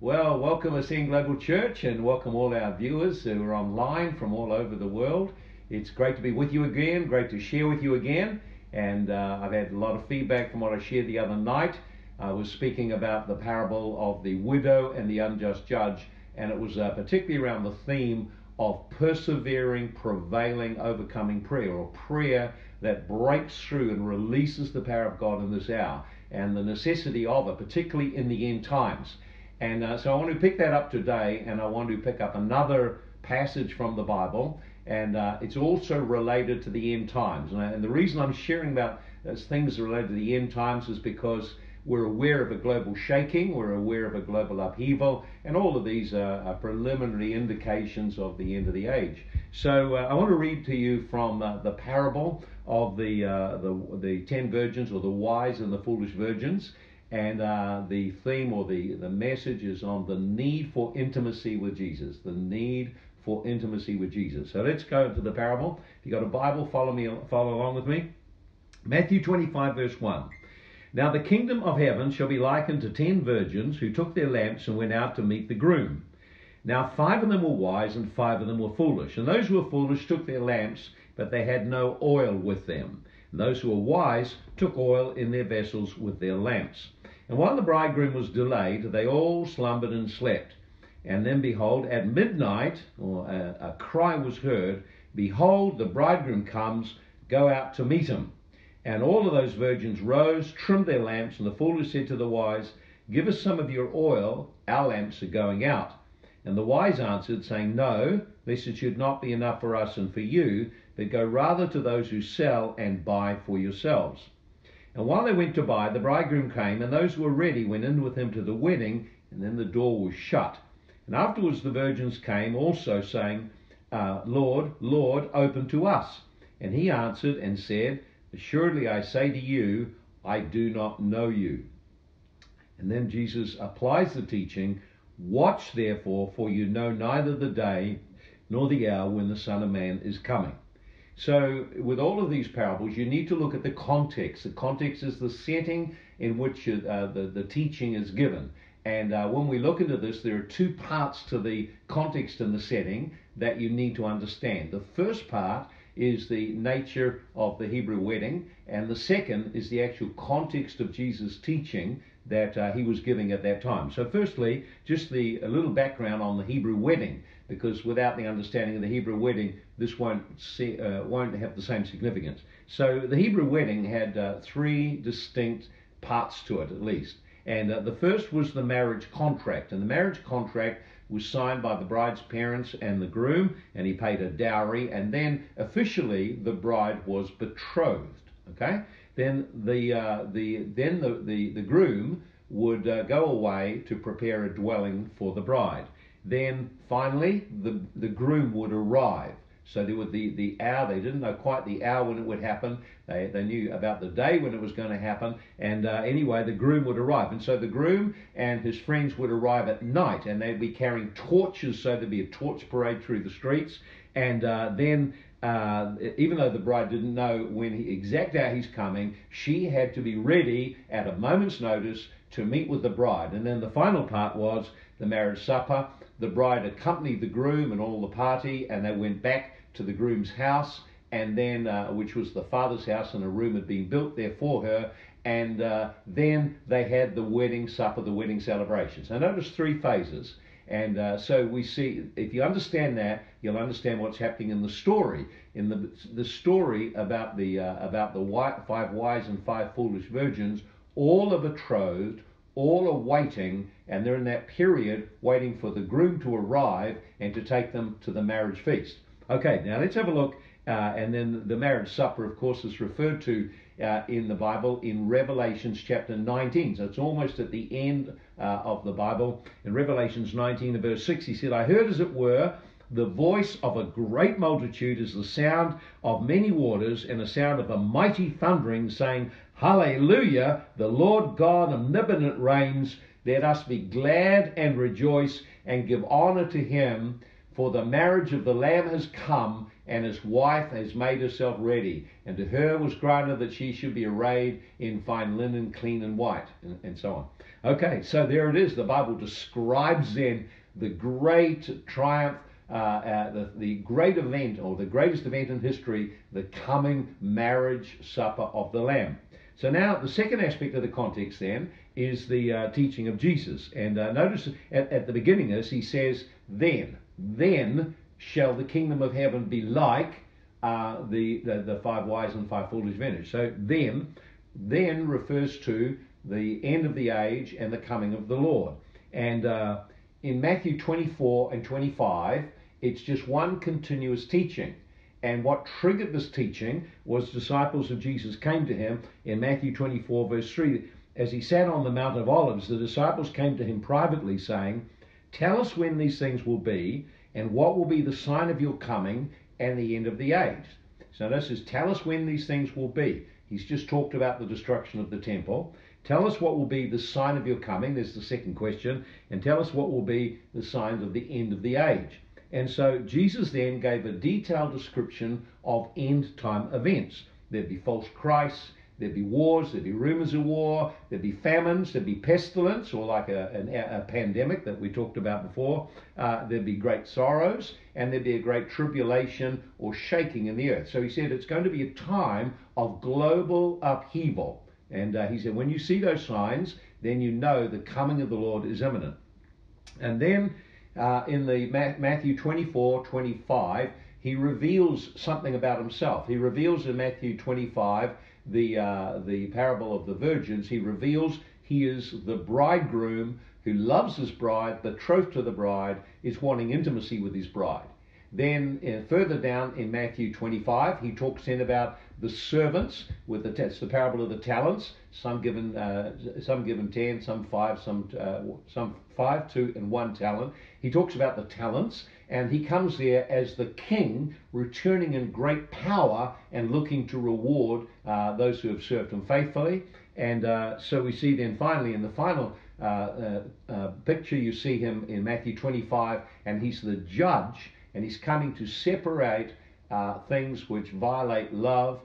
Well, welcome Ascend Global Church and welcome all our viewers who are online from all over the world. It's great to be with you again, great to share with you again. And uh, I've had a lot of feedback from what I shared the other night. I was speaking about the parable of the widow and the unjust judge, and it was uh, particularly around the theme of persevering, prevailing, overcoming prayer, or prayer that breaks through and releases the power of God in this hour, and the necessity of it, particularly in the end times. And uh, so I want to pick that up today, and I want to pick up another passage from the Bible, and uh, it's also related to the end times. And, I, and the reason I'm sharing about things related to the end times is because we're aware of a global shaking, we're aware of a global upheaval, and all of these are, are preliminary indications of the end of the age. So uh, I want to read to you from uh, the parable of the, uh, the, the ten virgins, or the wise and the foolish virgins. And uh, the theme or the, the message is on the need for intimacy with Jesus. The need for intimacy with Jesus. So let's go to the parable. If you've got a Bible, follow me, follow along with me. Matthew 25, verse 1. Now the kingdom of heaven shall be likened to ten virgins who took their lamps and went out to meet the groom. Now five of them were wise and five of them were foolish. And those who were foolish took their lamps, but they had no oil with them. And those who were wise took oil in their vessels with their lamps. And while the bridegroom was delayed, they all slumbered and slept. And then behold, at midnight, or a, a cry was heard, Behold, the bridegroom comes, go out to meet him. And all of those virgins rose, trimmed their lamps, and the foolish said to the wise, Give us some of your oil, our lamps are going out. And the wise answered, saying, No, lest it should not be enough for us and for you, but go rather to those who sell and buy for yourselves. And while they went to buy, the bridegroom came, and those who were ready went in with him to the wedding, and then the door was shut. And afterwards the virgins came also, saying, uh, Lord, Lord, open to us. And he answered and said, Assuredly I say to you, I do not know you. And then Jesus applies the teaching Watch therefore, for you know neither the day nor the hour when the Son of Man is coming. So, with all of these parables, you need to look at the context. The context is the setting in which uh, the, the teaching is given. And uh, when we look into this, there are two parts to the context and the setting that you need to understand. The first part is the nature of the Hebrew wedding, and the second is the actual context of Jesus' teaching that uh, he was giving at that time. So, firstly, just the a little background on the Hebrew wedding, because without the understanding of the Hebrew wedding, this won't see, uh, won't have the same significance. So, the Hebrew wedding had uh, three distinct parts to it, at least. And uh, the first was the marriage contract, and the marriage contract was signed by the bride's parents and the groom, and he paid a dowry, and then officially the bride was betrothed. Okay, then the uh, the then the, the, the groom would uh, go away to prepare a dwelling for the bride. Then finally the the groom would arrive. So there was the, the hour, they didn't know quite the hour when it would happen. They, they knew about the day when it was going to happen. And uh, anyway, the groom would arrive. And so the groom and his friends would arrive at night and they'd be carrying torches, so there'd be a torch parade through the streets. And uh, then uh, even though the bride didn't know when he, exact hour he's coming, she had to be ready at a moment's notice to meet with the bride. And then the final part was the marriage supper. The bride accompanied the groom and all the party, and they went back to the groom's house, and then uh, which was the father's house, and a room had been built there for her. And uh, then they had the wedding supper, the wedding celebrations. Now notice three phases. And uh, so we see, if you understand that, you'll understand what's happening in the story. In the the story about the uh, about the five wise and five foolish virgins, all are betrothed, all are waiting, and they're in that period waiting for the groom to arrive and to take them to the marriage feast. Okay, now let's have a look. Uh, and then the marriage supper, of course, is referred to uh, in the Bible in Revelations chapter 19. So it's almost at the end uh, of the Bible. In Revelations 19 and verse 6, he said, I heard as it were the voice of a great multitude as the sound of many waters and a sound of a mighty thundering, saying, Hallelujah, the Lord God omnipotent reigns. Let us be glad and rejoice and give honor to him for the marriage of the Lamb has come, and his wife has made herself ready. And to her was granted that she should be arrayed in fine linen, clean and white, and, and so on. Okay, so there it is. The Bible describes then the great triumph, uh, uh, the, the great event, or the greatest event in history, the coming marriage supper of the Lamb. So now the second aspect of the context then is the uh, teaching of Jesus. And uh, notice at, at the beginning of this, he says, Then, then shall the kingdom of heaven be like uh, the, the, the five wise and five foolish vintage. So then, then refers to the end of the age and the coming of the Lord. And uh, in Matthew 24 and 25, it's just one continuous teaching. And what triggered this teaching was disciples of Jesus came to him in Matthew 24, verse 3. As he sat on the Mount of Olives, the disciples came to him privately, saying, Tell us when these things will be, and what will be the sign of your coming and the end of the age. So this is, Tell us when these things will be. He's just talked about the destruction of the temple. Tell us what will be the sign of your coming. There's the second question. And tell us what will be the signs of the end of the age. And so Jesus then gave a detailed description of end time events. There'd be false Christs, there'd be wars, there'd be rumors of war, there'd be famines, there'd be pestilence, or like a, a, a pandemic that we talked about before. Uh, there'd be great sorrows, and there'd be a great tribulation or shaking in the earth. So he said it's going to be a time of global upheaval. And uh, he said, when you see those signs, then you know the coming of the Lord is imminent. And then uh, in the Matthew 24, 25, he reveals something about himself. He reveals in Matthew 25 the uh, the parable of the virgins. He reveals he is the bridegroom who loves his bride, betrothed to the bride, is wanting intimacy with his bride. Then uh, further down in Matthew 25, he talks then about the servants with the that's the parable of the talents. Some given uh, some given ten, some five, some uh, some five, two, and one talent. He talks about the talents, and he comes there as the king, returning in great power and looking to reward uh, those who have served him faithfully. And uh, so we see then finally in the final uh, picture, you see him in Matthew 25, and he's the judge, and he's coming to separate things which violate love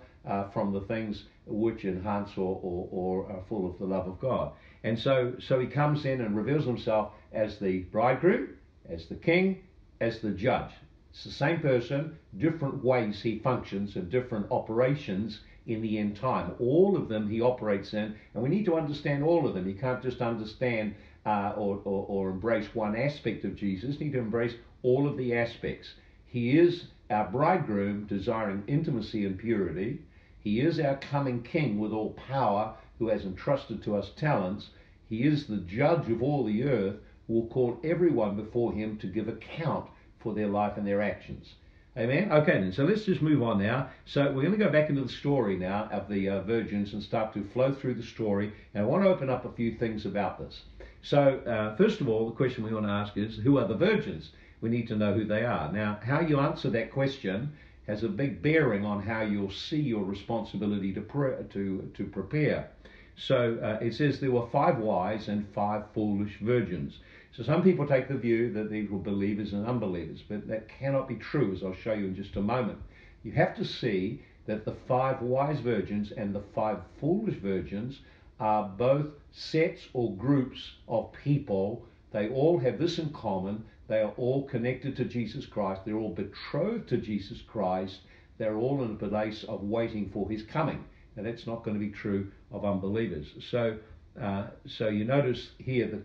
from the things which enhance or, or, or are full of the love of God. And so, so he comes in and reveals himself as the bridegroom, as the king, as the judge. It's the same person, different ways he functions and different operations in the end time. All of them he operates in, and we need to understand all of them. You can't just understand uh, or, or, or embrace one aspect of Jesus, you need to embrace all of the aspects. He is our bridegroom desiring intimacy and purity. He is our coming king with all power who has entrusted to us talents. He is the judge of all the earth who will call everyone before him to give account for their life and their actions. Amen. Okay, then. So let's just move on now. So we're going to go back into the story now of the uh, virgins and start to flow through the story. And I want to open up a few things about this. So uh, first of all, the question we want to ask is, who are the virgins? We need to know who they are. Now, how you answer that question has a big bearing on how you'll see your responsibility to pre- to to prepare. So uh, it says there were five wise and five foolish virgins. So some people take the view that these were believers and unbelievers, but that cannot be true, as I'll show you in just a moment. You have to see that the five wise virgins and the five foolish virgins are both sets or groups of people. They all have this in common. They are all connected to Jesus Christ. They're all betrothed to Jesus Christ. They're all in a place of waiting for his coming. Now, that's not going to be true of unbelievers. So, uh, so you notice here the,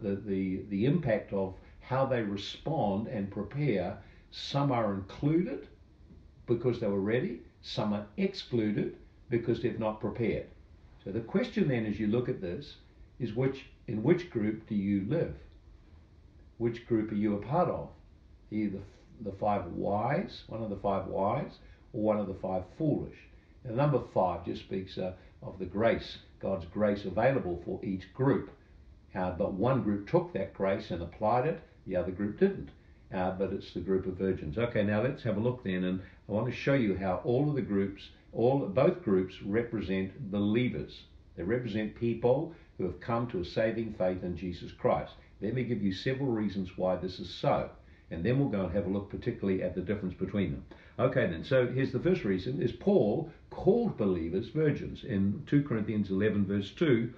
the, the, the impact of how they respond and prepare. Some are included because they were ready, some are excluded because they've not prepared. So the question then, as you look at this, is which in which group do you live? Which group are you a part of? Either the five wise, one of the five wise, or one of the five foolish. Now, number five just speaks uh, of the grace God's grace available for each group. Uh, but one group took that grace and applied it, the other group didn't. Uh, but it's the group of virgins. Okay, now let's have a look then, and I want to show you how all of the groups, all both groups represent believers. They represent people who have come to a saving faith in Jesus Christ. Let me give you several reasons why this is so, and then we'll go and have a look particularly at the difference between them. Okay, then, so here's the first reason: is Paul called believers virgins. In 2 Corinthians 11, verse 2,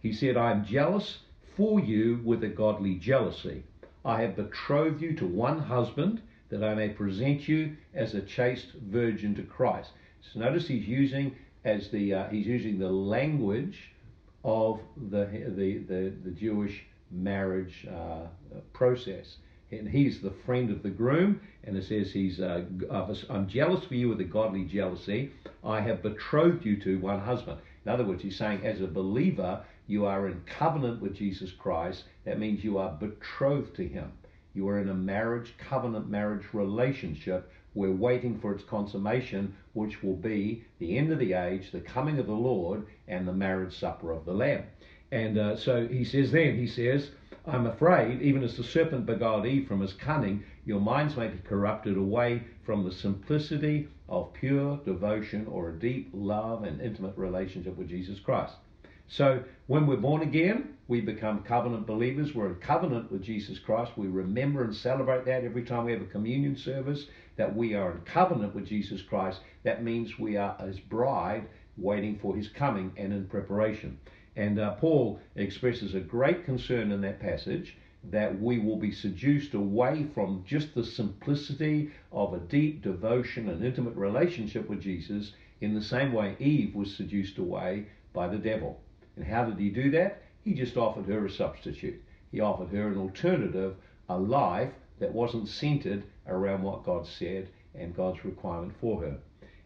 he said, I am jealous for you with a godly jealousy. I have betrothed you to one husband, that I may present you as a chaste virgin to Christ. So notice he's using as the uh, he's using the language of the the the, the Jewish marriage uh, process. And he's the friend of the groom, and it says he's uh, I'm jealous for you with a godly jealousy. I have betrothed you to one husband. In other words, he's saying as a believer, you are in covenant with Jesus Christ. That means you are betrothed to him. You are in a marriage, covenant marriage relationship. We're waiting for its consummation, which will be the end of the age, the coming of the Lord, and the marriage supper of the Lamb. And uh, so he says then, he says, I'm afraid, even as the serpent beguiled Eve from his cunning, your minds may be corrupted away from the simplicity of pure devotion or a deep love and intimate relationship with Jesus Christ. So when we're born again, we become covenant believers. We're in covenant with Jesus Christ. We remember and celebrate that every time we have a communion service, that we are in covenant with Jesus Christ. That means we are his bride waiting for his coming and in preparation. And uh, Paul expresses a great concern in that passage that we will be seduced away from just the simplicity of a deep devotion and intimate relationship with Jesus in the same way Eve was seduced away by the devil. And how did he do that? He just offered her a substitute. He offered her an alternative, a life that wasn't centered around what God said and God's requirement for her.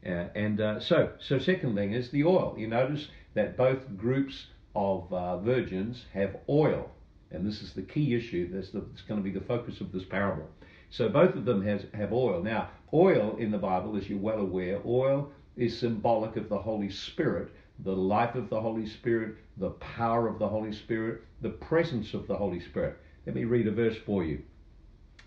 Uh, and uh, so, so second thing is the oil. You notice that both groups of uh, virgins have oil, and this is the key issue. That's, that's going to be the focus of this parable. So both of them has, have oil. Now, oil in the Bible, as you're well aware, oil is symbolic of the Holy Spirit the life of the Holy Spirit, the power of the Holy Spirit, the presence of the Holy Spirit. Let me read a verse for you.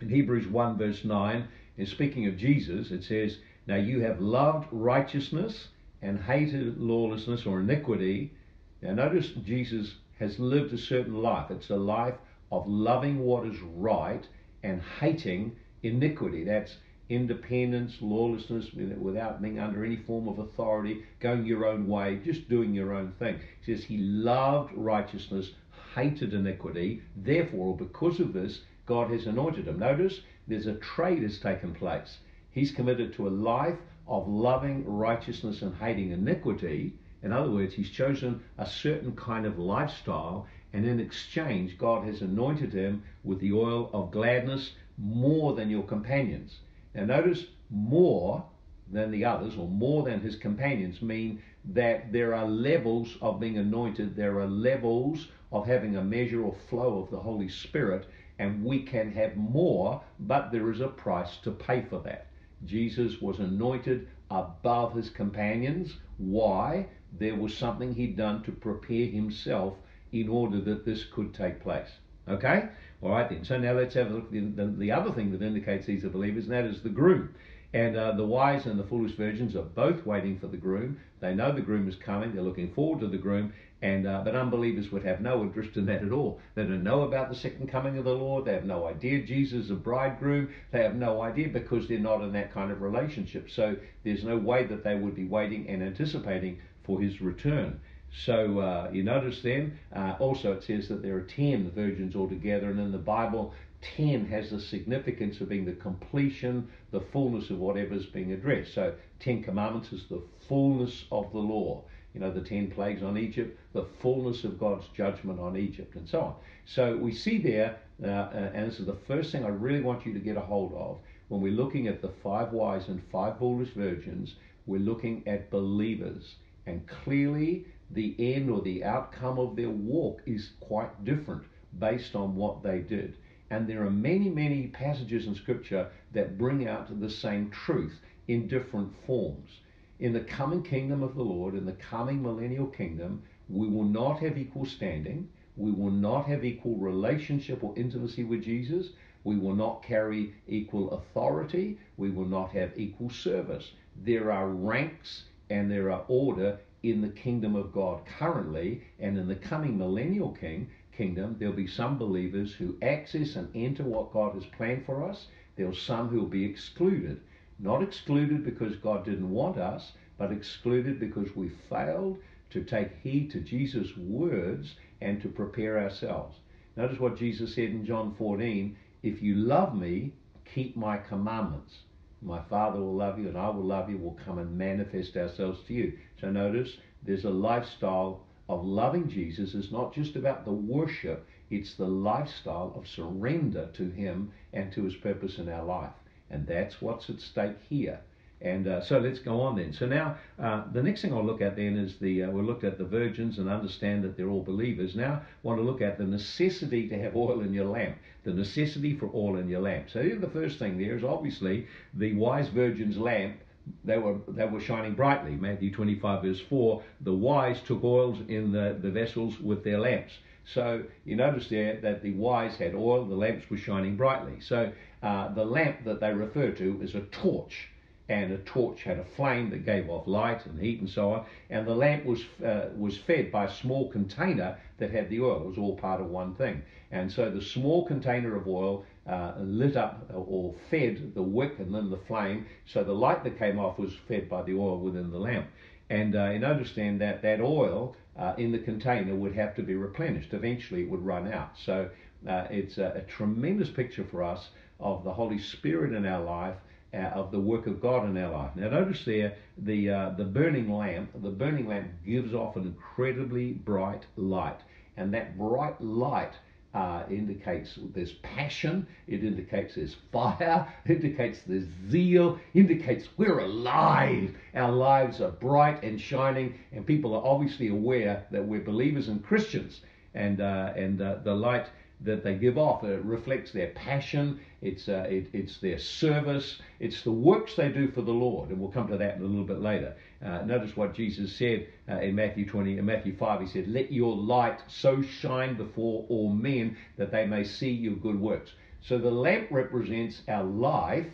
In Hebrews 1, verse 9, in speaking of Jesus, it says, Now you have loved righteousness and hated lawlessness or iniquity. Now notice Jesus has lived a certain life. It's a life of loving what is right and hating iniquity. That's independence, lawlessness, without being under any form of authority, going your own way, just doing your own thing. He says he loved righteousness, hated iniquity. Therefore, because of this, God has anointed him. Notice there's a trade has taken place. He's committed to a life of loving righteousness and hating iniquity. In other words, he's chosen a certain kind of lifestyle, and in exchange, God has anointed him with the oil of gladness more than your companions. Now, notice more than the others, or more than his companions, mean that there are levels of being anointed, there are levels of having a measure or flow of the Holy Spirit, and we can have more, but there is a price to pay for that. Jesus was anointed above his companions. Why? There was something he'd done to prepare himself in order that this could take place. Okay? All right then. So now let's have a look at the, the, the other thing that indicates these are believers, and that is the groom. And uh, the wise and the foolish virgins are both waiting for the groom. They know the groom is coming. They're looking forward to the groom. And uh, but unbelievers would have no interest in that at all. They don't know about the second coming of the Lord. They have no idea Jesus is a bridegroom. They have no idea because they're not in that kind of relationship. So there's no way that they would be waiting and anticipating for his return. So uh, you notice then, uh, also it says that there are 10 virgins altogether, and in the Bible, 10 has the significance of being the completion, the fullness of whatever's being addressed. So 10 commandments is the fullness of the law. You know, the 10 plagues on Egypt, the fullness of God's judgment on Egypt, and so on. So we see there, uh, uh and this is the first thing I really want you to get a hold of when we're looking at the five wise and five foolish virgins, we're looking at believers. And clearly, the end or the outcome of their walk is quite different based on what they did. And there are many, many passages in Scripture that bring out the same truth in different forms. In the coming kingdom of the Lord, in the coming millennial kingdom, we will not have equal standing. We will not have equal relationship or intimacy with Jesus. We will not carry equal authority. We will not have equal service. There are ranks and there are order in the kingdom of God currently, and in the coming millennial king, kingdom, there'll be some believers who access and enter what God has planned for us. There's some who will be excluded. Not excluded because God didn't want us, but excluded because we failed to take heed to Jesus' words and to prepare ourselves. Notice what Jesus said in John 14 If you love me, keep my commandments. My Father will love you, and I will love you, will come and manifest ourselves to you. So notice there's a lifestyle of loving Jesus. It's not just about the worship, it's the lifestyle of surrender to Him and to His purpose in our life. And that's what's at stake here. And uh, so let's go on then. So now uh, the next thing I'll look at then is the uh, we looked at the virgins and understand that they're all believers. Now I want to look at the necessity to have oil in your lamp. The necessity for oil in your lamp. So the first thing there is obviously the wise virgin's lamp they were they were shining brightly. Matthew 25 verse 4. The wise took oils in the, the vessels with their lamps. So you notice there that the wise had oil, the lamps were shining brightly. So uh, the lamp that they refer to is a torch and a torch had a flame that gave off light and heat and so on. And the lamp was uh, was fed by a small container that had the oil. It was all part of one thing. And so the small container of oil uh, lit up or fed the wick and then the flame. So the light that came off was fed by the oil within the lamp. And uh, you understand that that oil uh, in the container would have to be replenished. Eventually, it would run out. So uh, it's a, a tremendous picture for us of the Holy Spirit in our life uh, of the work of God in our life. Now, notice there the uh, the burning lamp. The burning lamp gives off an incredibly bright light, and that bright light uh, indicates there's passion. It indicates there's fire. Indicates there's zeal. Indicates we're alive. Our lives are bright and shining, and people are obviously aware that we're believers and Christians. And uh, and uh, the light that they give off. It reflects their passion, it's, uh, it, it's their service, it's the works they do for the Lord. And we'll come to that a little bit later. Uh, notice what Jesus said uh, in Matthew 20, in Matthew 5. He said, Let your light so shine before all men that they may see your good works. So the lamp represents our life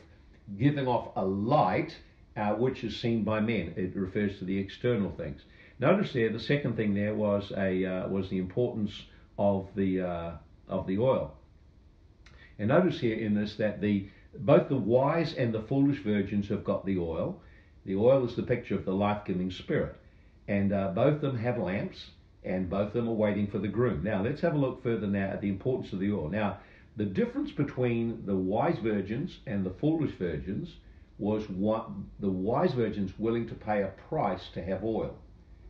giving off a light uh, which is seen by men. It refers to the external things. Notice there, the second thing there was a uh, was the importance of the uh, of the oil. And notice here in this that the both the wise and the foolish virgins have got the oil. The oil is the picture of the life-giving spirit, and uh, both of them have lamps, and both of them are waiting for the groom. Now let's have a look further now at the importance of the oil. Now the difference between the wise virgins and the foolish virgins was what the wise virgins willing to pay a price to have oil.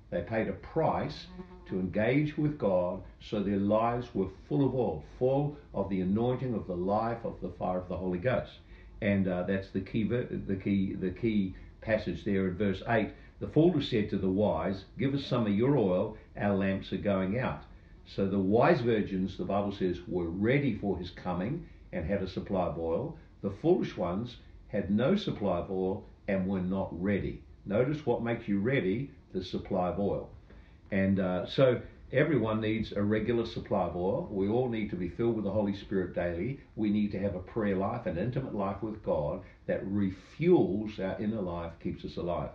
They paid a price to engage with God so their lives were full of oil, full of the anointing of the life of the fire of the Holy Ghost. And uh, that's the key, the key, the key passage there in verse 8. The foolish said to the wise, Give us some of your oil, our lamps are going out. So the wise virgins, the Bible says, were ready for his coming and had a supply of oil. The foolish ones had no supply of oil and were not ready. Notice what makes you ready the supply of oil. And uh, so everyone needs a regular supply of oil. We all need to be filled with the Holy Spirit daily. We need to have a prayer life, an intimate life with God that refuels our inner life, keeps us alive.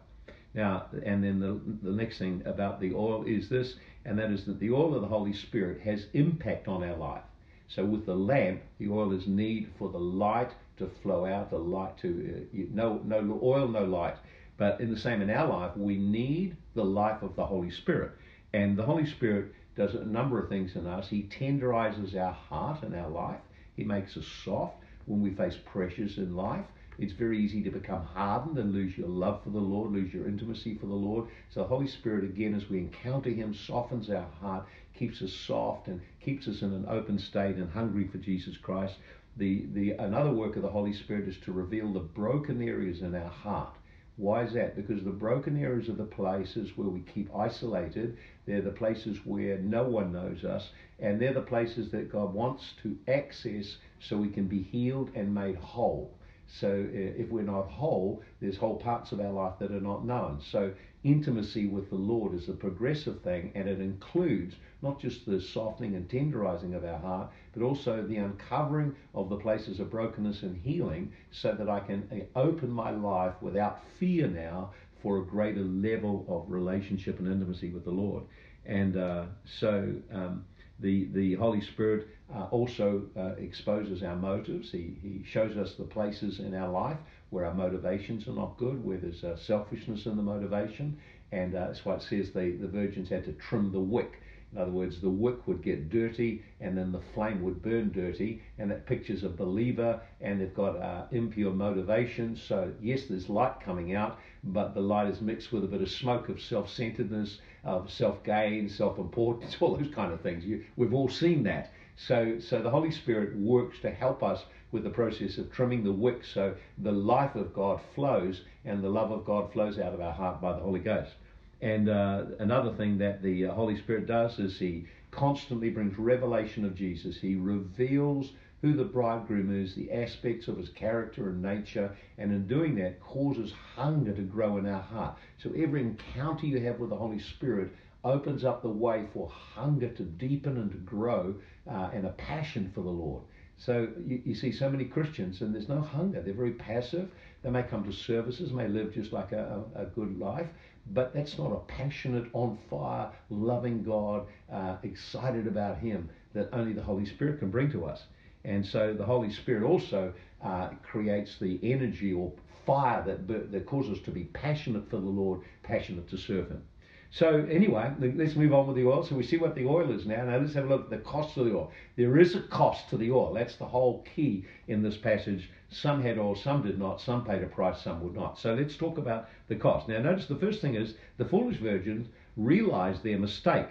Now, and then the, the next thing about the oil is this, and that is that the oil of the Holy Spirit has impact on our life. So with the lamp, the oil is need for the light to flow out, the light to uh, no no oil, no light. But in the same in our life, we need the life of the Holy Spirit. And the Holy Spirit does a number of things in us. He tenderizes our heart and our life. He makes us soft when we face pressures in life. It's very easy to become hardened and lose your love for the Lord, lose your intimacy for the Lord. So the Holy Spirit, again, as we encounter Him, softens our heart, keeps us soft, and keeps us in an open state and hungry for Jesus Christ. The, the another work of the Holy Spirit is to reveal the broken areas in our heart why is that? Because the broken areas are the places where we keep isolated. They're the places where no one knows us. And they're the places that God wants to access so we can be healed and made whole. So if we're not whole, there's whole parts of our life that are not known. So intimacy with the Lord is a progressive thing and it includes not just the softening and tenderizing of our heart, but also the uncovering of the places of brokenness and healing so that I can uh, open my life without fear now for a greater level of relationship and intimacy with the Lord. And uh, so um, the, the Holy Spirit uh, also uh, exposes our motives. He, he shows us the places in our life where our motivations are not good, where there's uh, selfishness in the motivation. And uh, that's why it says the, the virgins had to trim the wick In other words, the wick would get dirty and then the flame would burn dirty, and that pictures a believer and they've got uh, impure motivation. So, yes, there's light coming out, but the light is mixed with a bit of smoke of self centeredness, of self gain, self importance, all those kind of things. You, we've all seen that. So, so the Holy Spirit works to help us with the process of trimming the wick so the life of God flows and the love of God flows out of our heart by the Holy Ghost. And uh, another thing that the Holy Spirit does is He constantly brings revelation of Jesus. He reveals who the bridegroom is, the aspects of his character and nature, and in doing that causes hunger to grow in our heart. So every encounter you have with the Holy Spirit opens up the way for hunger to deepen and to grow uh, and a passion for the Lord. So you, you, see so many Christians and there's no hunger. They're very passive. They may come to services, may live just like a, a, a good life, but that's not a passionate, on fire, loving God, uh, excited about Him that only the Holy Spirit can bring to us. And so the Holy Spirit also uh, creates the energy or fire that, that causes us to be passionate for the Lord, passionate to serve Him. So anyway, let's move on with the oil. So we see what the oil is now. Now let's have a look at the cost of the oil. There is a cost to the oil. That's the whole key in this passage. Some had oil, some did not. Some paid a price, some would not. So let's talk about the cost. Now notice the first thing is the foolish virgins realized their mistake.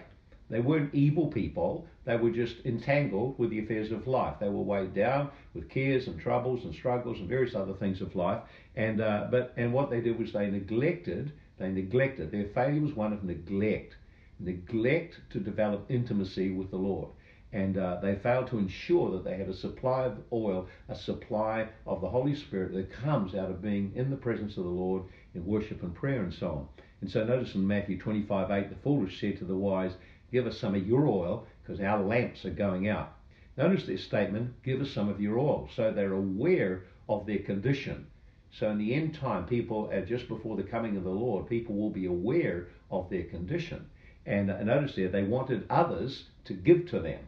They weren't evil people. They were just entangled with the affairs of life. They were weighed down with cares and troubles and struggles and various other things of life. And uh, but and what they did was they neglected they neglected. Their failure was one of neglect. Neglect to develop intimacy with the Lord. And uh, they failed to ensure that they had a supply of oil, a supply of the Holy Spirit that comes out of being in the presence of the Lord in worship and prayer and so on. And so notice in Matthew 25 8, the foolish said to the wise, Give us some of your oil, because our lamps are going out. Notice their statement, Give us some of your oil. So they're aware of their condition. So in the end time, people, uh, just before the coming of the Lord, people will be aware of their condition. And uh, notice there, they wanted others to give to them.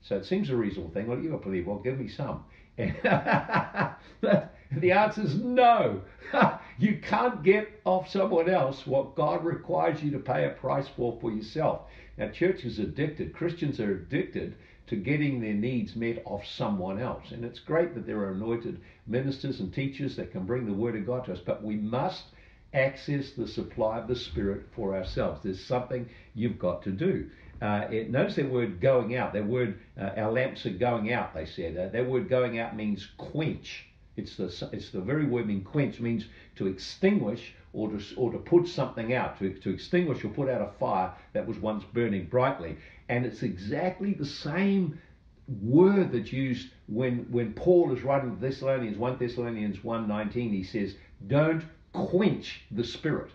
So it seems a reasonable thing. Well, you've got believe, well, give me some. The answer is no. you can't get off someone else what God requires you to pay a price for for yourself. Now, church is addicted. Christians are addicted to getting their needs met off someone else. And it's great that there are anointed ministers and teachers that can bring the Word of God to us, but we must access the supply of the Spirit for ourselves. There's something you've got to do. Uh, it, notice that word going out. That word, uh, our lamps are going out, they said. Uh, that word going out means quench. It's the, it's the very word mean quench, means to extinguish or to, or to put something out, to, to extinguish or put out a fire that was once burning brightly. And it's exactly the same word that's used when, when Paul is writing to Thessalonians, 1 Thessalonians 1.19, he says, don't quench the spirit.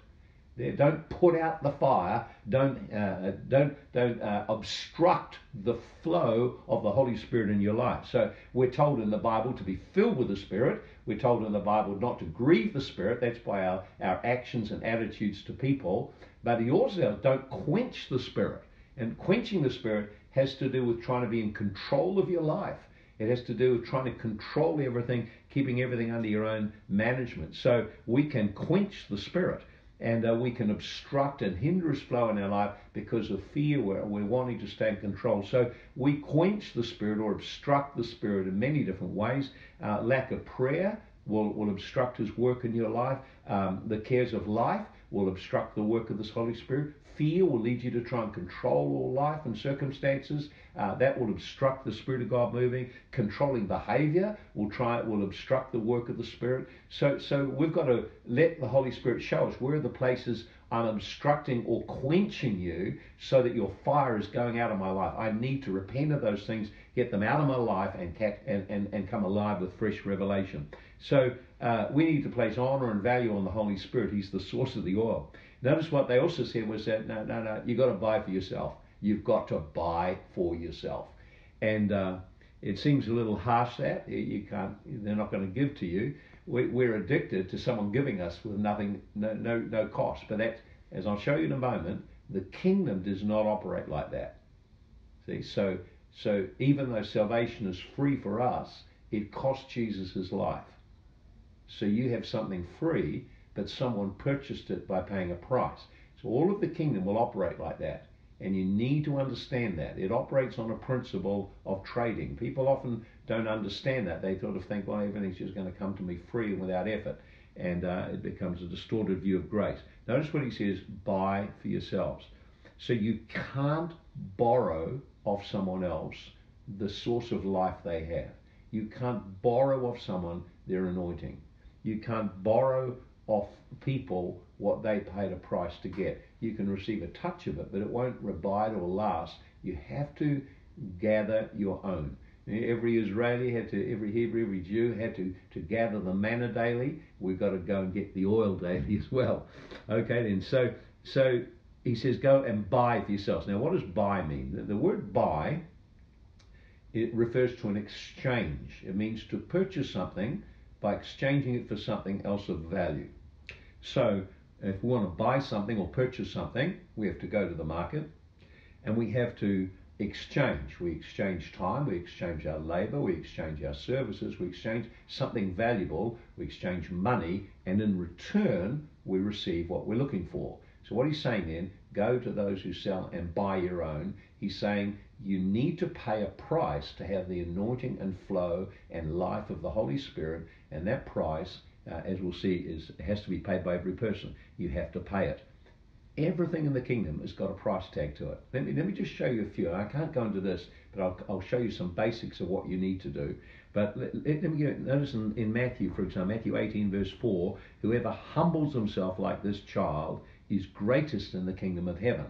Don't put out the fire. Don't uh, don't don't uh, obstruct the flow of the Holy Spirit in your life. So we're told in the Bible to be filled with the Spirit. We're told in the Bible not to grieve the Spirit. That's by our, our actions and attitudes to people. But he also says don't quench the Spirit. And quenching the Spirit has to do with trying to be in control of your life. It has to do with trying to control everything, keeping everything under your own management. So we can quench the Spirit and uh, we can obstruct and hinder his flow in our life because of fear. We're, we're wanting to stay in control. So we quench the spirit or obstruct the spirit in many different ways. Uh, lack of prayer will, will obstruct his work in your life. Um, the cares of life will obstruct the work of this Holy Spirit. Fear will lead you to try and control all life and circumstances. Uh, that will obstruct the Spirit of God moving. Controlling behavior will try will obstruct the work of the Spirit. So, so we've got to let the Holy Spirit show us where are the places I'm obstructing or quenching you so that your fire is going out of my life. I need to repent of those things, get them out of my life, and, and, and, and come alive with fresh revelation. So uh, we need to place honor and value on the Holy Spirit. He's the source of the oil. Notice what they also said was that no, no, no, you've got to buy for yourself. You've got to buy for yourself. And uh, it seems a little harsh that you can't, they're not going to give to you. We're addicted to someone giving us with nothing, no, no, no cost. But that, as I'll show you in a moment, the kingdom does not operate like that. See, so so even though salvation is free for us, it cost Jesus his life. So you have something free but someone purchased it by paying a price. So all of the kingdom will operate like that. And you need to understand that. It operates on a principle of trading. People often don't understand that. They sort of think, well, everything's just going to come to me free and without effort. And uh, it becomes a distorted view of grace. Notice what he says buy for yourselves. So you can't borrow off someone else the source of life they have. You can't borrow off someone their anointing. You can't borrow off people what they paid a price to get. You can receive a touch of it, but it won't abide or last. You have to gather your own. Every Israeli had to, every Hebrew, every Jew had to, to gather the manna daily. We've got to go and get the oil daily as well. Okay, then. So, so he says, go and buy for yourselves. Now, what does buy mean? The, the word buy, it refers to an exchange. It means to purchase something by exchanging it for something else of value. So, if we want to buy something or purchase something, we have to go to the market and we have to exchange. We exchange time, we exchange our labor, we exchange our services, we exchange something valuable, we exchange money, and in return, we receive what we're looking for. So, what he's saying then, go to those who sell and buy your own. He's saying you need to pay a price to have the anointing and flow and life of the Holy Spirit, and that price, uh, as we'll see, is has to be paid by every person. You have to pay it everything in the kingdom has got a price tag to it. Let me, let me just show you a few. I can't go into this, but I'll, I'll show you some basics of what you need to do. But let, let, me get, notice in, in Matthew, for example, Matthew 18, verse 4 whoever humbles himself like this child is greatest in the kingdom of heaven.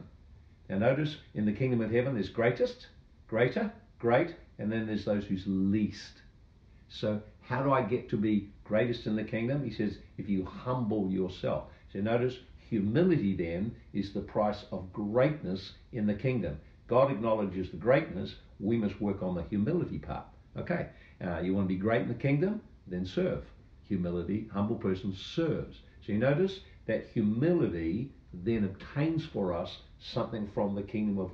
Now, notice in the kingdom of heaven, there's greatest, greater, great, and then there's those who's least. So, how do I get to be greatest in the kingdom? He says, if you humble yourself. So, notice Humility then is the price of greatness in the kingdom. God acknowledges the greatness, we must work on the humility part. Okay, uh, you want to be great in the kingdom? Then serve. Humility, humble person serves. So you notice that humility then obtains for us something from the kingdom of,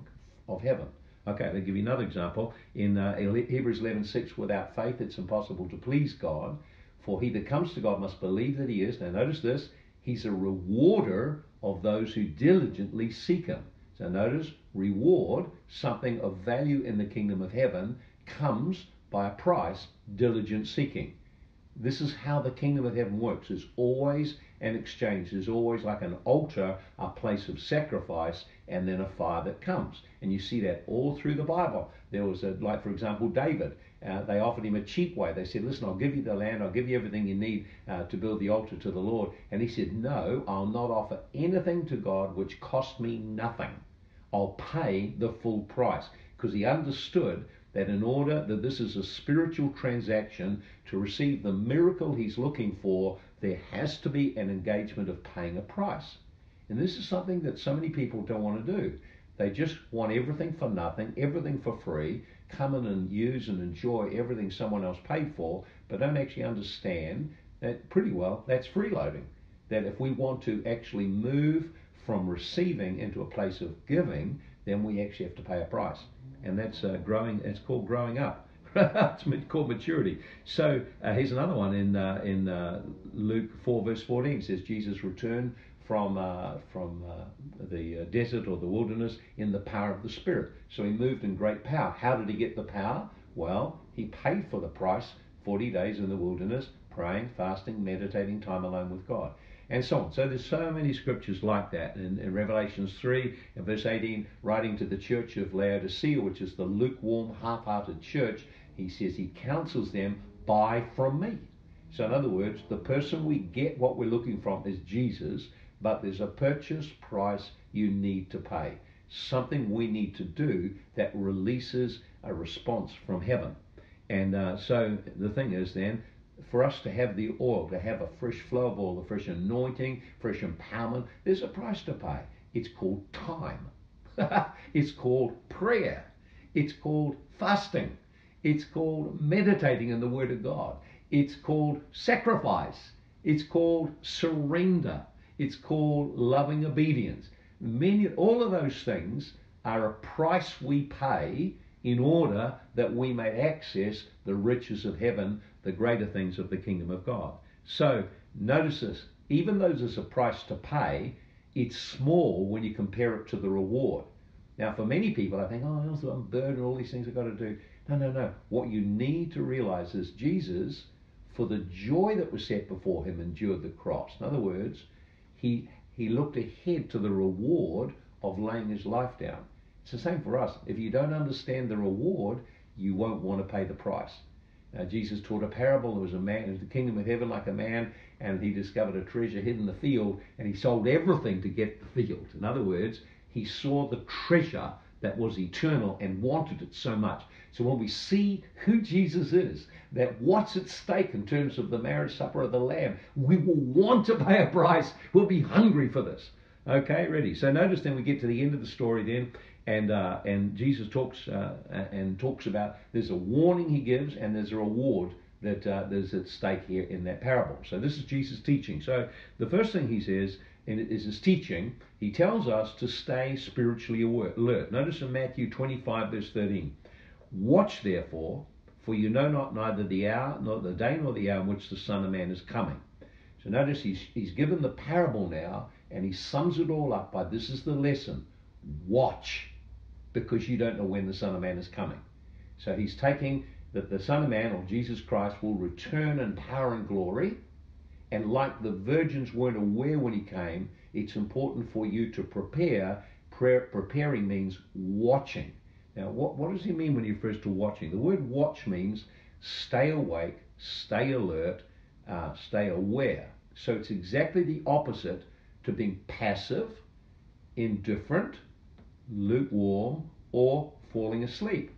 of heaven. Okay, I'll give you another example. In uh, Hebrews 11:6, without faith it's impossible to please God, for he that comes to God must believe that he is. Now notice this, He's a rewarder of those who diligently seek Him. So notice, reward, something of value in the kingdom of heaven, comes by a price, diligent seeking. This is how the kingdom of heaven works. There's always an exchange. There's always like an altar, a place of sacrifice, and then a fire that comes. And you see that all through the Bible. There was a, like, for example, David. Uh, they offered him a cheap way. They said, Listen, I'll give you the land, I'll give you everything you need uh, to build the altar to the Lord. And he said, No, I'll not offer anything to God which cost me nothing. I'll pay the full price. Because he understood that in order that this is a spiritual transaction to receive the miracle he's looking for, there has to be an engagement of paying a price. And this is something that so many people don't want to do. They just want everything for nothing, everything for free, come in and use and enjoy everything someone else paid for, but don't actually understand that pretty well that's freeloading. That if we want to actually move from receiving into a place of giving, then we actually have to pay a price. And that's uh, growing, it's called growing up. it's called maturity. So uh, here's another one in uh, in uh, Luke 4 verse 14. It says Jesus returned from uh, from the desert or the wilderness in the power of the Spirit. So he moved in great power. How did he get the power? Well, he paid for the price. 40 days in the wilderness, praying, fasting, meditating, time alone with God, and so on. So there's so many scriptures like that. In, in Revelations 3 and verse 18, writing to the church of Laodicea, which is the lukewarm, half-hearted church, he says he counsels them, buy from me. So in other words, the person we get what we're looking from is Jesus, but there's a purchase price you need to pay. Something we need to do that releases a response from heaven. And uh, so the thing is then, for us to have the oil, to have a fresh flow of oil, a fresh anointing, fresh empowerment, there's a price to pay. It's called time. it's called prayer. It's called fasting. It's called meditating in the Word of God. It's called sacrifice. It's called surrender. It's called loving obedience. Many, all of those things are a price we pay in order that we may access the riches of heaven, the greater things of the kingdom of God. So notice this, even though there's a price to pay, it's small when you compare it to the reward. Now, for many people, I think, oh, I'm burdened, all these things I've got to do. No, no, no. What you need to realize is Jesus, for the joy that was set before him, endured the cross. In other words, he he looked ahead to the reward of laying his life down. It's the same for us. If you don't understand the reward, you won't want to pay the price. Uh, Jesus taught a parable. There was a man in the kingdom of heaven like a man, and he discovered a treasure hidden in the field, and he sold everything to get the field. In other words, he saw the treasure that was eternal and wanted it so much. So when we see who Jesus is, that what's at stake in terms of the marriage supper of the Lamb, we will want to pay a price. We'll be hungry for this. Okay, ready. So notice then we get to the end of the story then, and uh, and Jesus talks uh, and talks about there's a warning he gives and there's a reward that uh, there's at stake here in that parable. So this is Jesus teaching. So the first thing he says in is his teaching. He tells us to stay spiritually alert. Notice in Matthew 25 verse 13. Watch therefore, for you know not neither the hour, nor the day, nor the hour in which the Son of Man is coming. So notice he's, he's given the parable now, and he sums it all up by this is the lesson watch, because you don't know when the Son of Man is coming. So he's taking that the Son of Man, or Jesus Christ, will return in power and glory. And like the virgins weren't aware when he came, it's important for you to prepare. preparing means watching. Now, what, what does he mean when he refers to watching? The word watch means stay awake, stay alert, uh, stay aware. So it's exactly the opposite to being passive, indifferent, lukewarm, or falling asleep.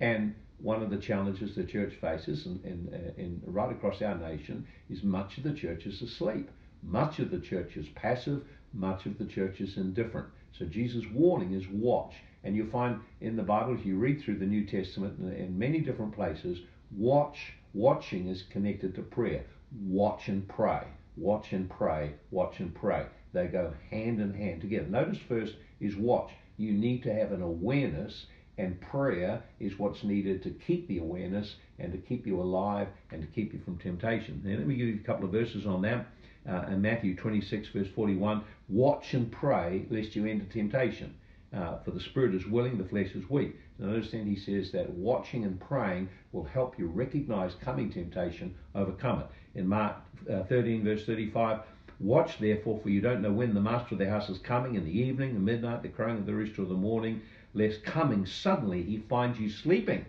And one of the challenges the church faces, and, uh, and right across our nation, is much of the church is asleep. Much of the church is passive, much of the church is indifferent. So Jesus' warning is watch. And you find in the Bible, if you read through the New Testament in many different places, watch, watching is connected to prayer. Watch and pray. Watch and pray. Watch and pray. They go hand in hand together. Notice first is watch. You need to have an awareness, and prayer is what's needed to keep the awareness and to keep you alive and to keep you from temptation. Now, let me give you a couple of verses on that. Uh, in Matthew 26, verse 41, watch and pray lest you enter temptation. Uh, for the spirit is willing, the flesh is weak. And understand he says that watching and praying will help you recognize coming temptation, overcome it. In Mark uh, 13, verse 35, Watch therefore, for you don't know when the master of the house is coming, in the evening, the midnight, the crowing of the rooster, or the morning, lest coming suddenly he finds you sleeping.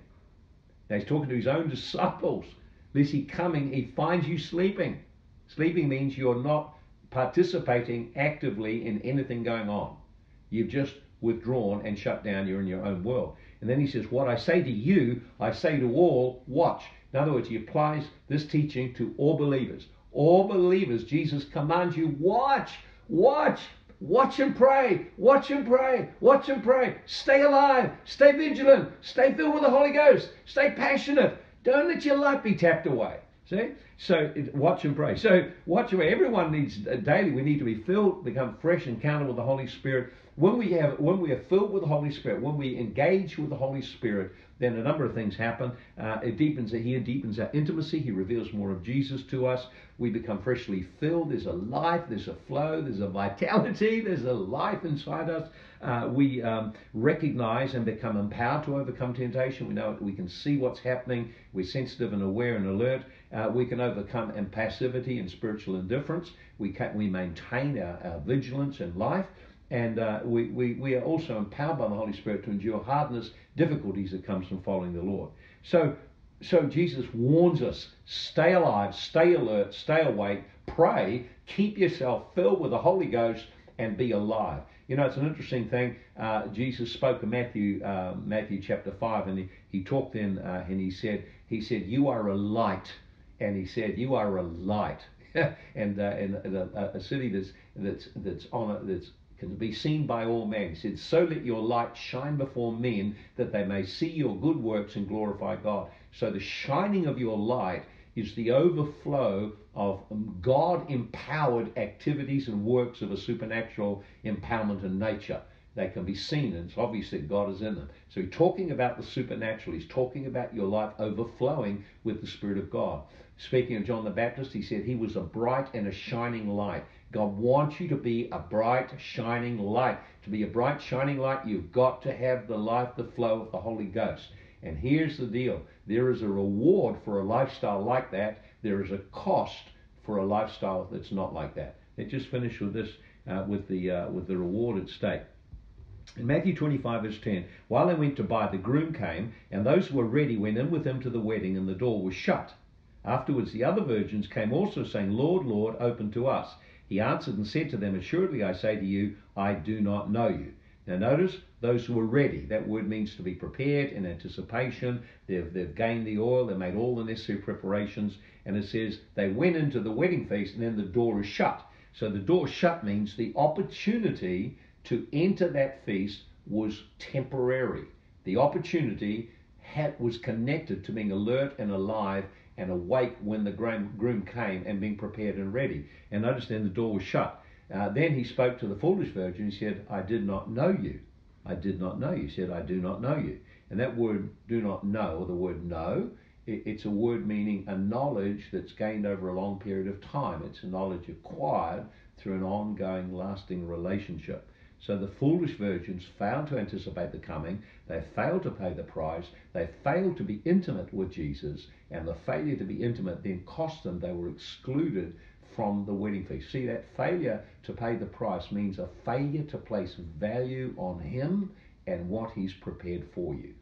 Now he's talking to his own disciples. Lest he coming, he finds you sleeping. Sleeping means you're not participating actively in anything going on. You've just withdrawn and shut down, you're in your own world. And then he says, What I say to you, I say to all, watch. In other words, he applies this teaching to all believers. All believers, Jesus commands you, watch, watch, watch and pray, watch and pray, watch and pray. Stay alive, stay vigilant, stay filled with the Holy Ghost, stay passionate. Don't let your light be tapped away. See? So watch and pray. So watch and pray. Everyone needs uh, daily. We need to be filled, become fresh, encounter with the Holy Spirit when we have when we are filled with the Holy Spirit, when we engage with the Holy Spirit, then a number of things happen. Uh, it deepens it here, deepens our intimacy. He reveals more of Jesus to us. We become freshly filled. There's a life, there's a flow, there's a vitality, there's a life inside us. Uh, we um, recognize and become empowered to overcome temptation. We know we can see what's happening. We're sensitive and aware and alert. Uh, we can overcome impassivity and spiritual indifference. We can, we maintain our, our vigilance in life. And uh, we, we, we are also empowered by the Holy Spirit to endure hardness, difficulties that comes from following the Lord. So, so Jesus warns us, stay alive, stay alert, stay awake, pray, keep yourself filled with the Holy Ghost, and be alive. You know, it's an interesting thing. Uh, Jesus spoke in Matthew, uh, Matthew chapter five, and he, he talked then, uh, and he said, he said, "You are a light," and he said, "You are a light." and uh, in a, a, city that's that's that's on a, that's can be seen by all men. He said, So let your light shine before men that they may see your good works and glorify God. So the shining of your light is the overflow of God empowered activities and works of a supernatural empowerment in nature. They can be seen, and it's obvious that God is in them. So he's talking about the supernatural. He's talking about your life overflowing with the Spirit of God. Speaking of John the Baptist, he said he was a bright and a shining light. God wants you to be a bright, shining light. To be a bright, shining light, you've got to have the life, the flow of the Holy Ghost. And here's the deal there is a reward for a lifestyle like that, there is a cost for a lifestyle that's not like that. Let's just finish with this, uh, with, the, uh, with the reward at stake. In Matthew 25, verse 10, while they went to buy, the groom came, and those who were ready went in with him to the wedding, and the door was shut. Afterwards, the other virgins came also, saying, Lord, Lord, open to us. He answered and said to them, Assuredly I say to you, I do not know you. Now, notice those who were ready. That word means to be prepared in anticipation. They've, they've gained the oil, they've made all the necessary preparations. And it says they went into the wedding feast, and then the door is shut. So the door shut means the opportunity to enter that feast was temporary. The opportunity had, was connected to being alert and alive and awake when the groom came and being prepared and ready. And notice then the door was shut. Uh, then he spoke to the foolish virgin. He said, I did not know you. I did not know you. He said, I do not know you. And that word do not know, or the word know, it, it's a word meaning a knowledge that's gained over a long period of time. It's a knowledge acquired through an ongoing, lasting relationship. So the foolish virgins failed to anticipate the coming, they failed to pay the price, they failed to be intimate with Jesus, and the failure to be intimate then cost them, they were excluded from the wedding feast. See, that failure to pay the price means a failure to place value on Him and what He's prepared for you.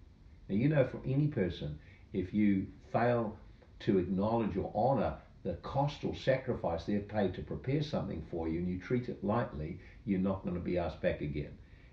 Now, you know, for any person, if you fail to acknowledge or honor the cost or sacrifice they've paid to prepare something for you and you treat it lightly, you're not going to be asked back again.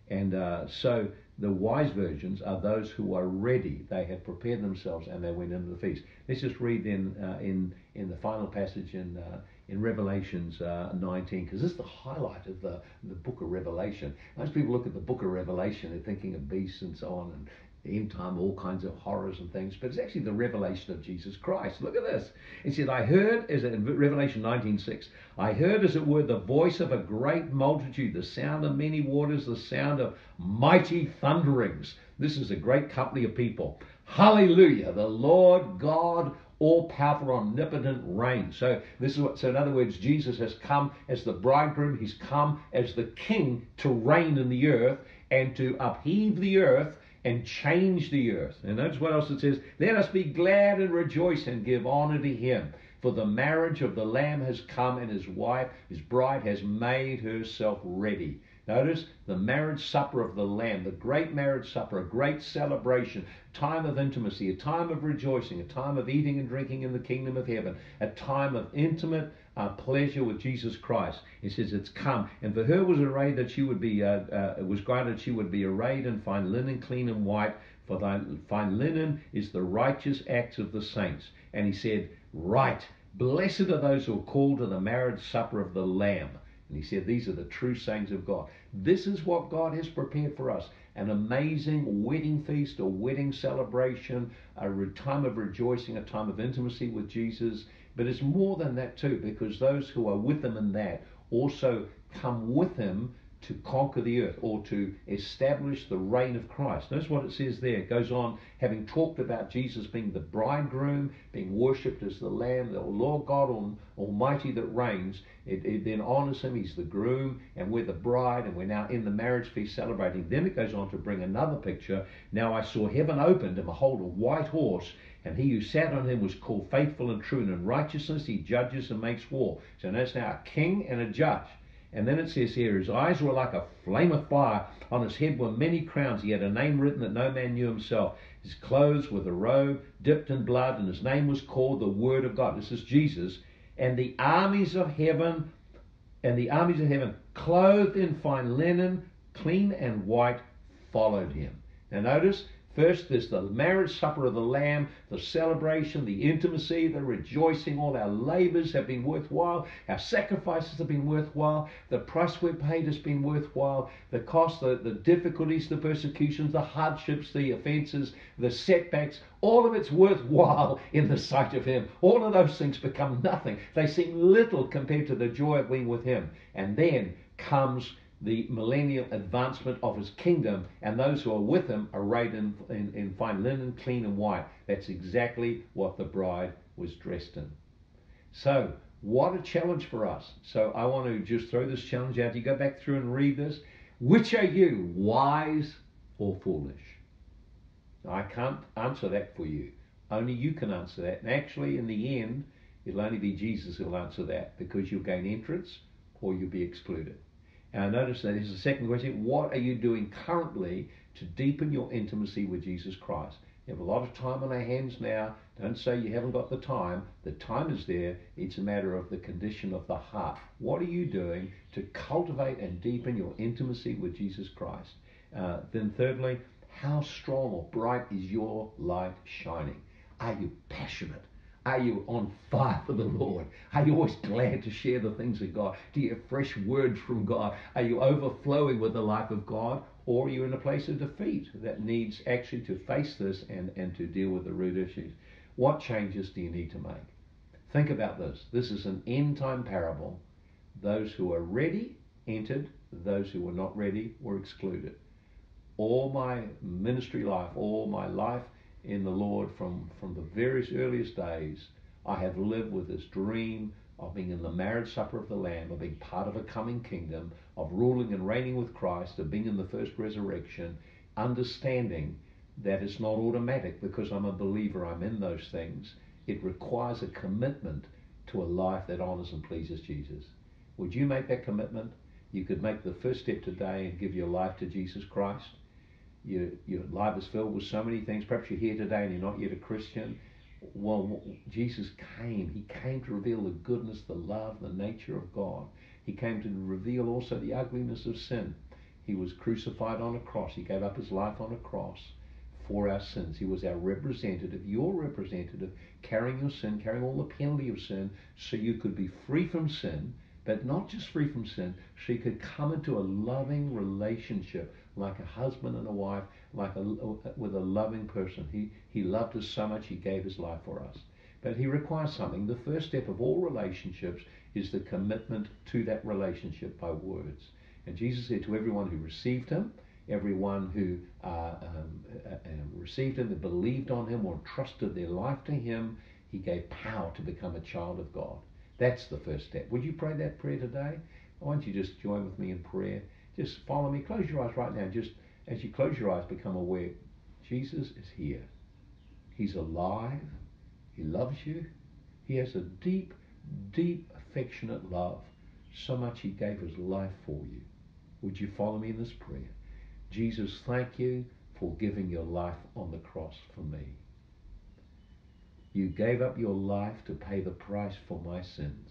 And uh, so the wise virgins are those who are ready. They have prepared themselves and they went into the feast. Let's just read then uh, in in the final passage in uh, in Revelations uh, 19 because this is the highlight of the the book of Revelation. Most people look at the book of Revelation, they're thinking of beasts and so on, and end time, all kinds of horrors and things, but it's actually the revelation of Jesus Christ. Look at this. It said, I heard, as in Revelation 19.6, I heard as it were the voice of a great multitude, the sound of many waters, the sound of mighty thunderings. This is a great company of people. Hallelujah, the Lord God all powerful, omnipotent reigns. So this is what. So in other words, Jesus has come as the bridegroom. He's come as the king to reign in the earth and to upheave the earth and change the earth. And notice what else it says. Let us be glad and rejoice and give honor to him. For the marriage of the Lamb has come, and his wife, his bride, has made herself ready. Notice the marriage supper of the Lamb, the great marriage supper, a great celebration, time of intimacy, a time of rejoicing, a time of eating and drinking in the kingdom of heaven, a time of intimate uh, pleasure with Jesus Christ. He says it's come, and for her was arrayed that she would be, uh, uh, it was granted she would be arrayed in fine linen, clean and white. For thy fine linen is the righteous acts of the saints. And he said, Right, blessed are those who are called to the marriage supper of the Lamb. And he said, These are the true sayings of God. This is what God has prepared for us an amazing wedding feast, a wedding celebration, a time of rejoicing, a time of intimacy with Jesus. But it's more than that, too, because those who are with him in that also come with him to conquer the earth or to establish the reign of Christ. Notice what it says there. It goes on, having talked about Jesus being the bridegroom, being worshipped as the Lamb, the Lord God Almighty that reigns. It, it then honors him. He's the groom, and we're the bride, and we're now in the marriage feast celebrating. Then it goes on to bring another picture. Now I saw heaven opened, and behold, a white horse. And he who sat on him was called faithful and true, and in righteousness he judges and makes war. So that's now a king and a judge. And then it says here, his eyes were like a flame of fire. On his head were many crowns. He had a name written that no man knew himself. His clothes were the robe dipped in blood, and his name was called the Word of God. This is Jesus. And the armies of heaven, and the armies of heaven, clothed in fine linen, clean and white, followed him. Now notice, First, there's the marriage supper of the Lamb, the celebration, the intimacy, the rejoicing. All our labors have been worthwhile. Our sacrifices have been worthwhile. The price we paid has been worthwhile. The cost, the, the difficulties, the persecutions, the hardships, the offenses, the setbacks, all of it's worthwhile in the sight of Him. All of those things become nothing. They seem little compared to the joy of being with Him. And then comes the millennial advancement of his kingdom, and those who are with him arrayed in, in, in fine linen, clean and white. That's exactly what the bride was dressed in. So, what a challenge for us. So, I want to just throw this challenge out. You go back through and read this. Which are you, wise or foolish? I can't answer that for you. Only you can answer that. And actually, in the end, it'll only be Jesus who'll answer that because you'll gain entrance or you'll be excluded. I notice that is the second question. What are you doing currently to deepen your intimacy with Jesus Christ? We have a lot of time on our hands now. Don't say you haven't got the time. The time is there. It's a matter of the condition of the heart. What are you doing to cultivate and deepen your intimacy with Jesus Christ? Uh, then, thirdly, how strong or bright is your light shining? Are you passionate? Are you on fire for the Lord? Are you always glad to share the things of God? Do you have fresh words from God? Are you overflowing with the life of God? Or are you in a place of defeat that needs actually to face this and, and to deal with the root issues? What changes do you need to make? Think about this. This is an end time parable. Those who are ready entered, those who were not ready were excluded. All my ministry life, all my life in the Lord from, from the very earliest days, I have lived with this dream of being in the marriage supper of the Lamb, of being part of a coming kingdom, of ruling and reigning with Christ, of being in the first resurrection, understanding that it's not automatic because I'm a believer, I'm in those things. It requires a commitment to a life that honors and pleases Jesus. Would you make that commitment? You could make the first step today and give your life to Jesus Christ. Your, your life is filled with so many things. Perhaps you're here today and you're not yet a Christian well, Jesus came. He came to reveal the goodness, the love, the nature of God. He came to reveal also the ugliness of sin. He was crucified on a cross. He gave up his life on a cross for our sins. He was our representative, your representative, carrying your sin, carrying all the penalty of sin, so you could be free from sin, but not just free from sin, so you could come into a loving relationship like a husband and a wife, like a, with a loving person. He, he loved us so much, he gave his life for us. But he requires something. The first step of all relationships is the commitment to that relationship by words. And Jesus said to everyone who received him, everyone who uh, um, uh, uh, received him, that believed on him or trusted their life to him, he gave power to become a child of God. That's the first step. Would you pray that prayer today? Why don't you just join with me in prayer? Just follow me. Close your eyes right now. Just as you close your eyes, become aware Jesus is here. He's alive. He loves you. He has a deep, deep, affectionate love. So much he gave his life for you. Would you follow me in this prayer? Jesus, thank you for giving your life on the cross for me. You gave up your life to pay the price for my sins.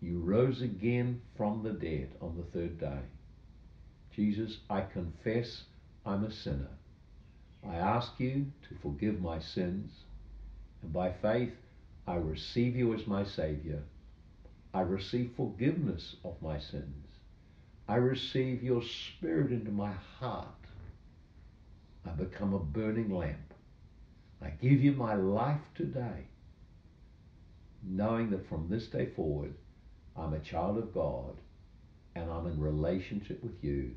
You rose again from the dead on the third day. Jesus, I confess I'm a sinner. I ask you to forgive my sins, and by faith, I receive you as my Savior. I receive forgiveness of my sins. I receive your Spirit into my heart. I become a burning lamp. I give you my life today, knowing that from this day forward, I'm a child of God and I'm in relationship with you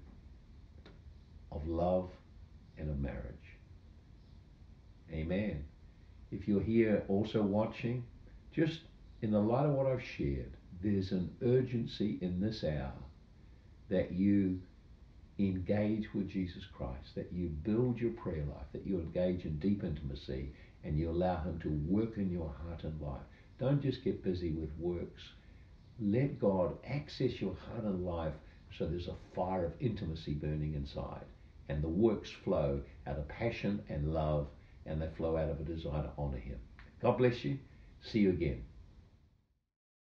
of love and of marriage. Amen. If you're here also watching, just in the light of what I've shared, there's an urgency in this hour that you engage with Jesus Christ, that you build your prayer life, that you engage in deep intimacy, and you allow Him to work in your heart and life. Don't just get busy with works let God access your heart and life so there's a fire of intimacy burning inside. And the works flow out of passion and love, and they flow out of a desire to honor Him. God bless you. See you again.